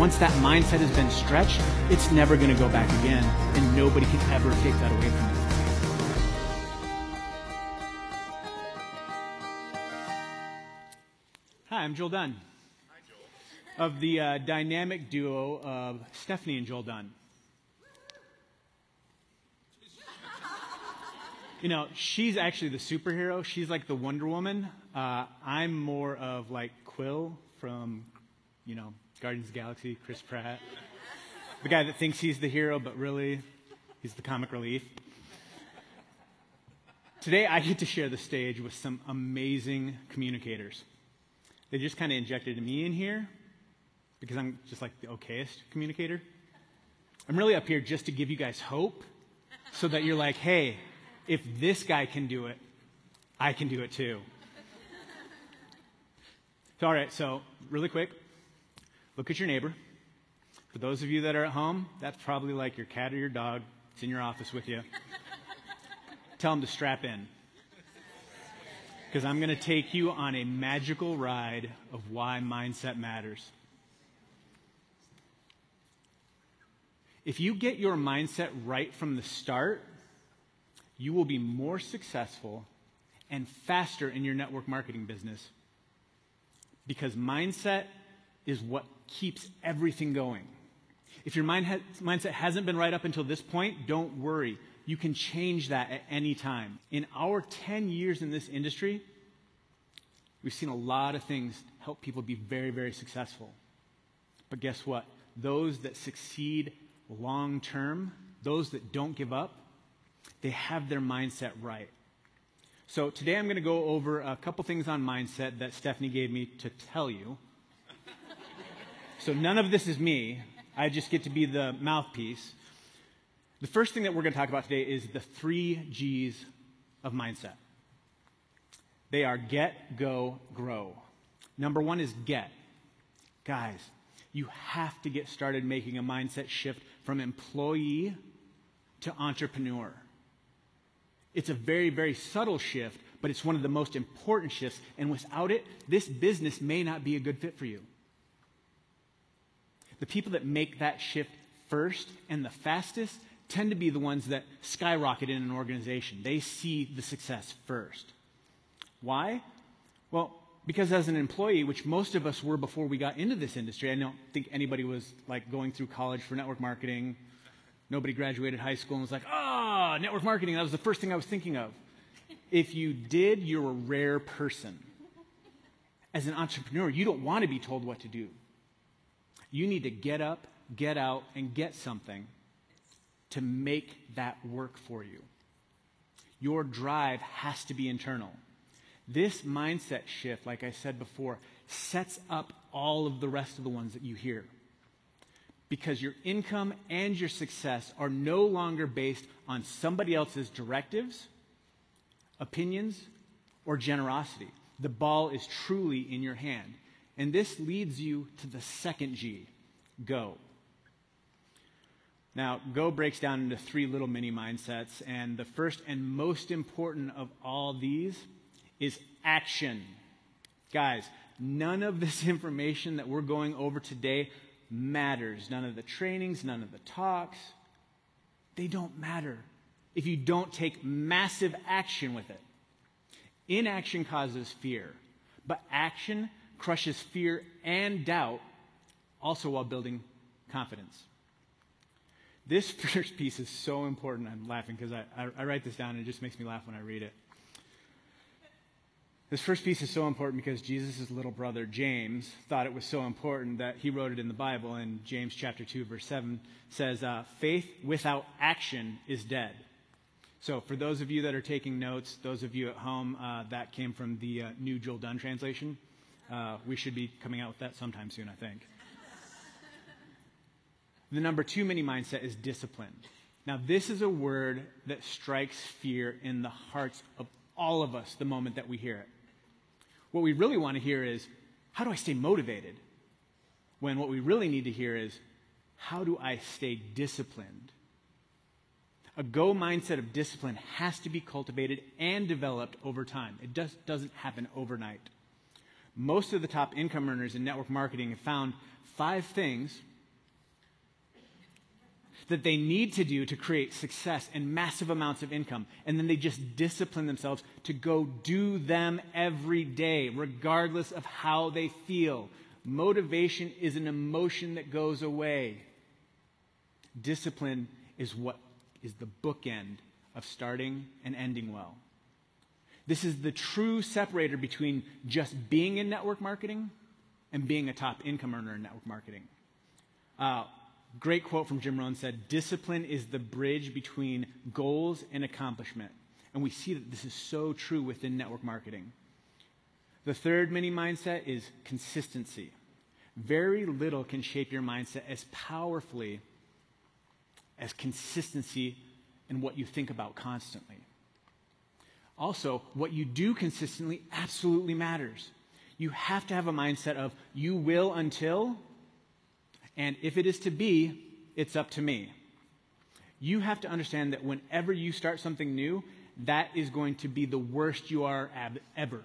once that mindset has been stretched, it's never going to go back again, and nobody can ever take that away from you. Hi, I'm Joel Dunn. Hi, Joel. Of the uh, dynamic duo of Stefani and Joel Dunn. you know, she's actually the superhero. She's like the Wonder Woman. Uh, I'm more of like Quill from, you know, Guardians of the Galaxy, Chris Pratt. the guy that thinks he's the hero, but really, he's the comic relief. Today, I get to share the stage with some amazing communicators. They just kind of injected me in here because I'm just like the okayest communicator. I'm really up here just to give you guys hope so that you're like, hey, if this guy can do it, I can do it too. so, all right, so really quick, look at your neighbor. For those of you that are at home, that's probably like your cat or your dog. It's in your office with you. Tell them to strap in because I'm going to take you on a magical ride of why mindset matters. If you get your mindset right from the start, you will be more successful and faster in your network marketing business because mindset is what keeps everything going. If your mind ha- mindset hasn't been right up until this point, don't worry you can change that at any time. In our 10 years in this industry, we've seen a lot of things help people be very, very successful. But guess what? Those that succeed long term, those that don't give up, they have their mindset right. So today I'm going to go over a couple things on mindset that Stefani gave me to tell you. So none of this is me. I just get to be the mouthpiece. The first thing that we're going to talk about today is the three G's of mindset. They are get, go, grow. Number one is get. Guys, you have to get started making a mindset shift from employee to entrepreneur. It's a very, very subtle shift, but it's one of the most important shifts. And without it, this business may not be a good fit for you. The people that make that shift first and the fastest tend to be the ones that skyrocket in an organization. They see the success first. Why? Well, because as an employee, which most of us were before we got into this industry, I don't think anybody was like going through college for network marketing. Nobody graduated high school and was like, ah, oh, network marketing. That was the first thing I was thinking of. If you did, you're a rare person. As an entrepreneur, you don't want to be told what to do. You need to get up, get out, and get something to make that work for you. Your drive has to be internal. This mindset shift, like I said before, sets up all of the rest of the ones that you hear. Because your income and your success are no longer based on somebody else's directives, opinions, or generosity. The ball is truly in your hand. And this leads you to the second G go. Now, Go breaks down into three little mini mindsets, and the first and most important of all these is action. Guys, none of this information that we're going over today matters. None of the trainings, none of the talks, they don't matter if you don't take massive action with it. Inaction causes fear, but action crushes fear and doubt, also while building confidence. This first piece is so important. I'm laughing because I, I, I, write this down and it just makes me laugh when I read it. This first piece is so important because Jesus' little brother, James, thought it was so important that he wrote it in the Bible. And James chapter 2, verse 7 says, uh, Faith without action is dead. So, for those of you that are taking notes, those of you at home, uh, that came from the uh, New Joel Dunn translation. Uh, we should be coming out with that sometime soon, I think. The number two mini mindset is discipline. Now, this is a word that strikes fear in the hearts of all of us the moment that we hear it. What we really want to hear is, how do I stay motivated? When what we really need to hear is, how do I stay disciplined? A go mindset of discipline has to be cultivated and developed over time. It just doesn't happen overnight. Most of the top income earners in network marketing have found five things that they need to do to create success and massive amounts of income. And then they just discipline themselves to go do them every day, regardless of how they feel. Motivation is an emotion that goes away. Discipline is what is the bookend of starting and ending well. This is the true separator between just being in network marketing and being a top income earner in network marketing. Uh, great quote from Jim Rohn said, Discipline is the bridge between goals and accomplishment. And we see that this is so true within network marketing. The third mini mindset is consistency. Very little can shape your mindset as powerfully as consistency in what you think about constantly. Also, what you do consistently absolutely matters. You have to have a mindset of you will until, and if it is to be, it's up to me. You have to understand that whenever you start something new, that is going to be the worst you are ab- ever.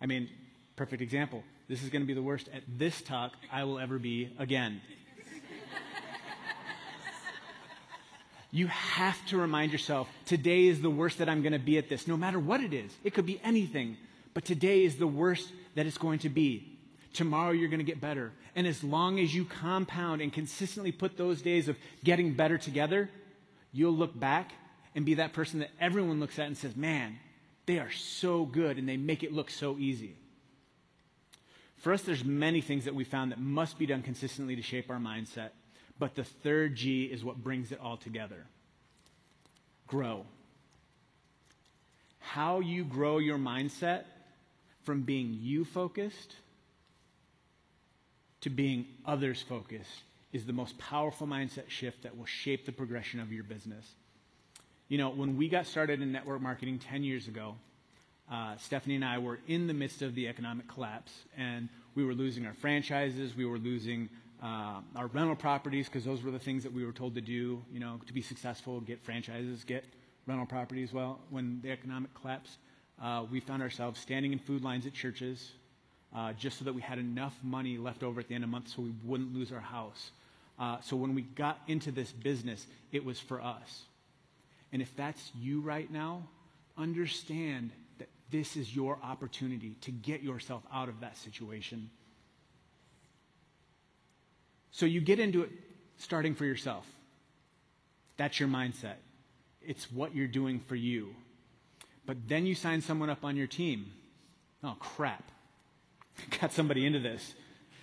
I mean, perfect example. This is going to be the worst at this talk I will ever be again. You have to remind yourself today is the worst that I'm going to be at this, no matter what it is. It could be anything, but today is the worst that it's going to be. Tomorrow you're going to get better. And as long as you compound and consistently put those days of getting better together, you'll look back and be that person that everyone looks at and says, man, they are so good and they make it look so easy. For us, there's many things that we found that must be done consistently to shape our mindset. But the third G is what brings it all together grow. How you grow your mindset from being you focused to being others focused is the most powerful mindset shift that will shape the progression of your business. You know, when we got started in network marketing 10 years ago, uh, Stefani and I were in the midst of the economic collapse, and we were losing our franchises, we were losing uh, our rental properties because those were the things that we were told to do, you know, to be successful, get franchises, get rental properties. Well, when the economic collapse, uh, we found ourselves standing in food lines at churches uh, just so that we had enough money left over at the end of the month so we wouldn't lose our house. Uh, so when we got into this business, it was for us. And if that's you right now, understand that this is your opportunity to get yourself out of that situation. So you get into it starting for yourself. That's your mindset. It's what you're doing for you. But then you sign someone up on your team. Oh, crap. Got somebody into this.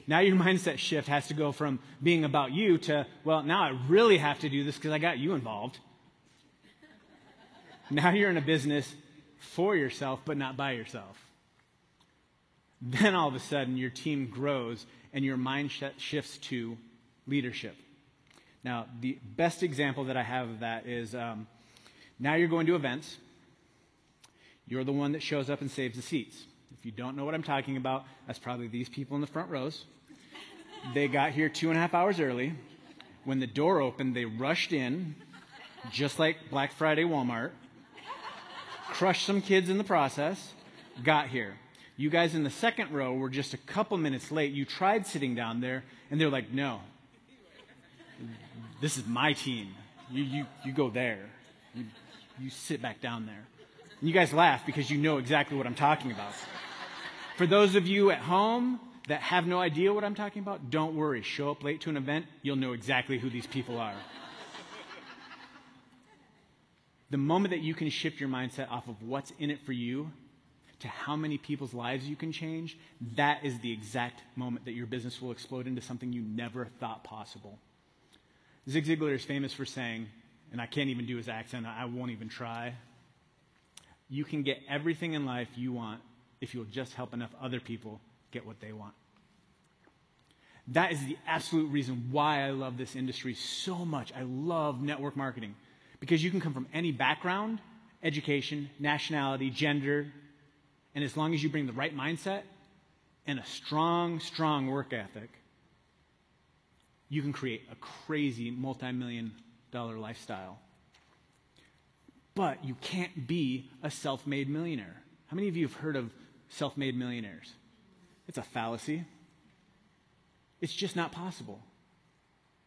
Now your mindset shift has to go from being about you to, well, now I really have to do this because I got you involved. Now you're in a business for yourself, but not by yourself. Then all of a sudden, your team grows and your mind shifts to leadership. Now, the best example that I have of that is um, now you're going to events. You're the one that shows up and saves the seats. If you don't know what I'm talking about, that's probably these people in the front rows. They got here two and a half hours early. When the door opened, they rushed in, just like Black Friday Walmart, crushed some kids in the process, got here. You guys in the second row were just a couple minutes late. You tried sitting down there, and they're like, no, this is my team. You, you, you go there. You, you sit back down there. And you guys laugh because you know exactly what I'm talking about. For those of you at home that have no idea what I'm talking about, don't worry. Show up late to an event, you'll know exactly who these people are. the moment that you can shift your mindset off of what's in it for you to how many people's lives you can change, that is the exact moment that your business will explode into something you never thought possible. Zig Ziglar is famous for saying, and I can't even do his accent, I won't even try. You can get everything in life you want if you'll just help enough other people get what they want. That is the absolute reason why I love this industry so much. I love network marketing because you can come from any background, education, nationality, gender, and as long as you bring the right mindset and a strong, strong work ethic, you can create a crazy multi million dollar lifestyle. But you can't be a self made millionaire. How many of you have heard of self made millionaires? It's a fallacy. It's just not possible.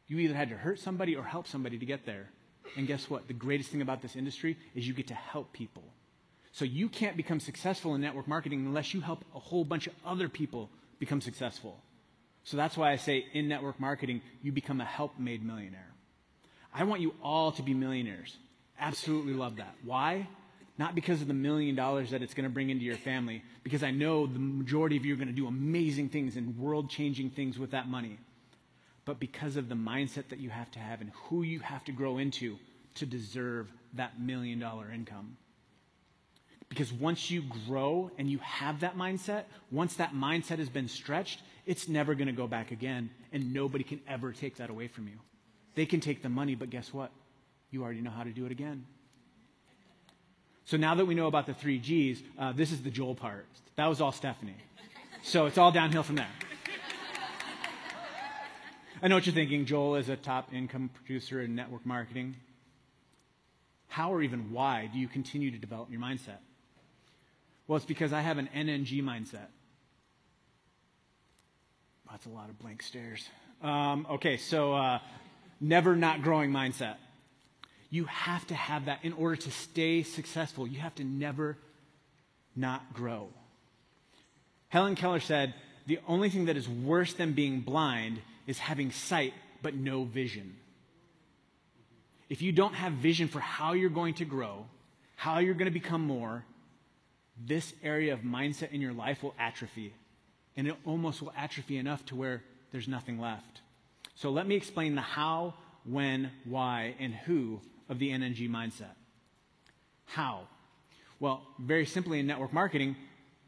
You either had to hurt somebody or help somebody to get there. And guess what? The greatest thing about this industry is you get to help people. So you can't become successful in network marketing unless you help a whole bunch of other people become successful. So that's why I say in network marketing, you become a help made millionaire. I want you all to be millionaires. Absolutely love that. Why? Not because of the million dollars that it's going to bring into your family, because I know the majority of you are going to do amazing things and world changing things with that money, but because of the mindset that you have to have and who you have to grow into to deserve that million dollar income. Because once you grow and you have that mindset, once that mindset has been stretched, it's never going to go back again, and nobody can ever take that away from you. They can take the money, but guess what? You already know how to do it again. So now that we know about the three G's, uh, this is the Joel part. That was all Stefani. So it's all downhill from there. I know what you're thinking. Joel is a top income producer in network marketing. How or even why do you continue to develop your mindset? Well, it's because I have an NNG mindset. That's a lot of blank stares. Um, okay, so uh, never not growing mindset. You have to have that in order to stay successful. You have to never not grow. Helen Keller said, The only thing that is worse than being blind is having sight but no vision. If you don't have vision for how you're going to grow, how you're going to become more, this area of mindset in your life will atrophy. And it almost will atrophy enough to where there's nothing left. So let me explain the how, when, why, and who of the NNG mindset. How? Well, very simply in network marketing,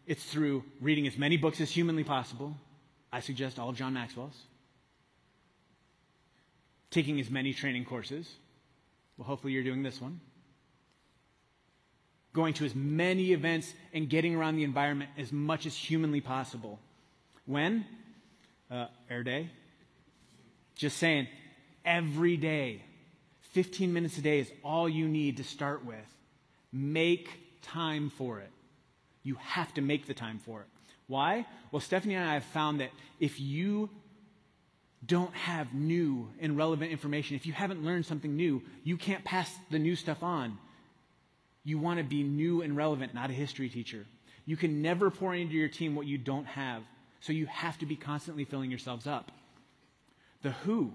it's through reading as many books as humanly possible. I suggest all of John Maxwell's. Taking as many training courses. Well, hopefully you're doing this one. Going to as many events and getting around the environment as much as humanly possible. When? Uh, air day. Just saying, every day. 15 minutes a day is all you need to start with. Make time for it. You have to make the time for it. Why? Well, Stefani and I have found that if you don't have new and relevant information, if you haven't learned something new, you can't pass the new stuff on. You want to be new and relevant, not a history teacher. You can never pour into your team what you don't have. So you have to be constantly filling yourselves up. The who,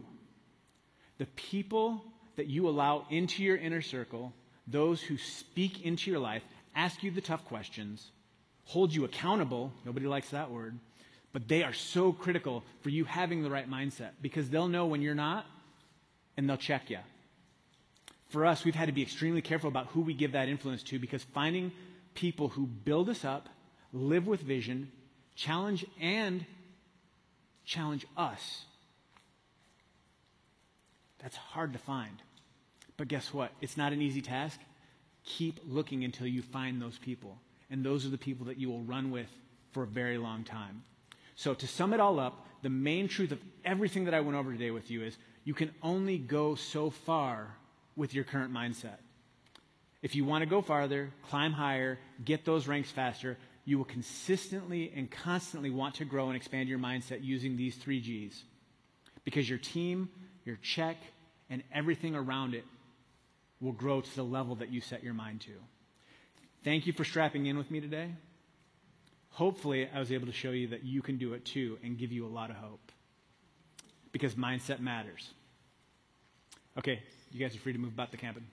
the people that you allow into your inner circle, those who speak into your life, ask you the tough questions, hold you accountable. Nobody likes that word. But they are so critical for you having the right mindset because they'll know when you're not and they'll check you. For us, we've had to be extremely careful about who we give that influence to because finding people who build us up, live with vision, challenge and challenge us. That's hard to find. But guess what? It's not an easy task. Keep looking until you find those people. And those are the people that you will run with for a very long time. So, to sum it all up, the main truth of everything that I went over today with you is you can only go so far with your current mindset. If you want to go farther, climb higher, get those ranks faster, you will consistently and constantly want to grow and expand your mindset using these three G's. Because your team, your check, and everything around it will grow to the level that you set your mind to. Thank you for strapping in with me today. Hopefully, I was able to show you that you can do it too and give you a lot of hope. Because mindset matters. Okay, you guys are free to move about the campus.